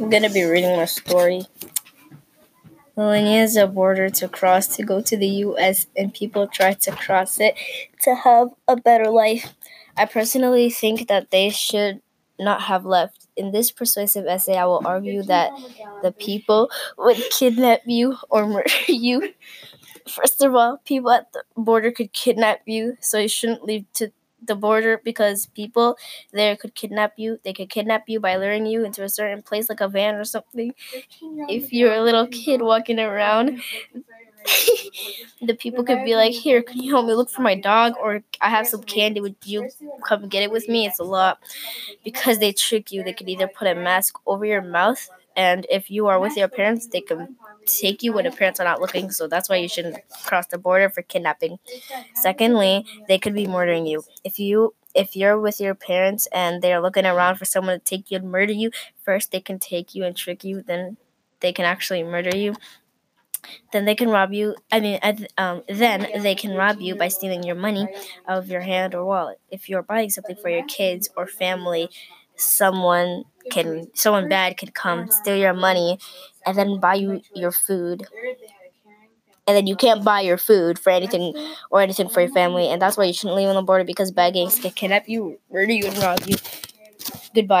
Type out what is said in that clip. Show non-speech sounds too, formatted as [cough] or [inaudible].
I'm gonna be reading my story. Romania is a border to cross to go to the US, and people try to cross it to have a better life. I personally think that they should not have left. In this persuasive essay, I will argue that the people would kidnap you or murder [laughs] you. First of all, people at the border could kidnap you, so you shouldn't leave to the border because people there could kidnap you. They could kidnap you by luring you into a certain place like a van or something. If you're a little kid walking around, [laughs] the people could be like, Here, can you help me look for my dog? Or I have some candy. Would you come get it with me? It's a lot. Because they trick you, they could either put a mask over your mouth, and if you are with your parents, they can take you when the parents are not looking. So that's why you shouldn't cross the border for kidnapping. Secondly, they could be murdering you. If you if you're with your parents and they're looking around for someone to take you and murder you, first they can take you and trick you, then they can actually murder you. Then they can rob you. I mean, um, then they can rob you by stealing your money out of your hand or wallet. If you're buying something for your kids or family, someone can someone bad could come steal your money and then buy you your food. And then you can't buy your food for anything or anything for your family and that's why you shouldn't leave on the border because bad gangs can kidnap you murder you and rob you. Goodbye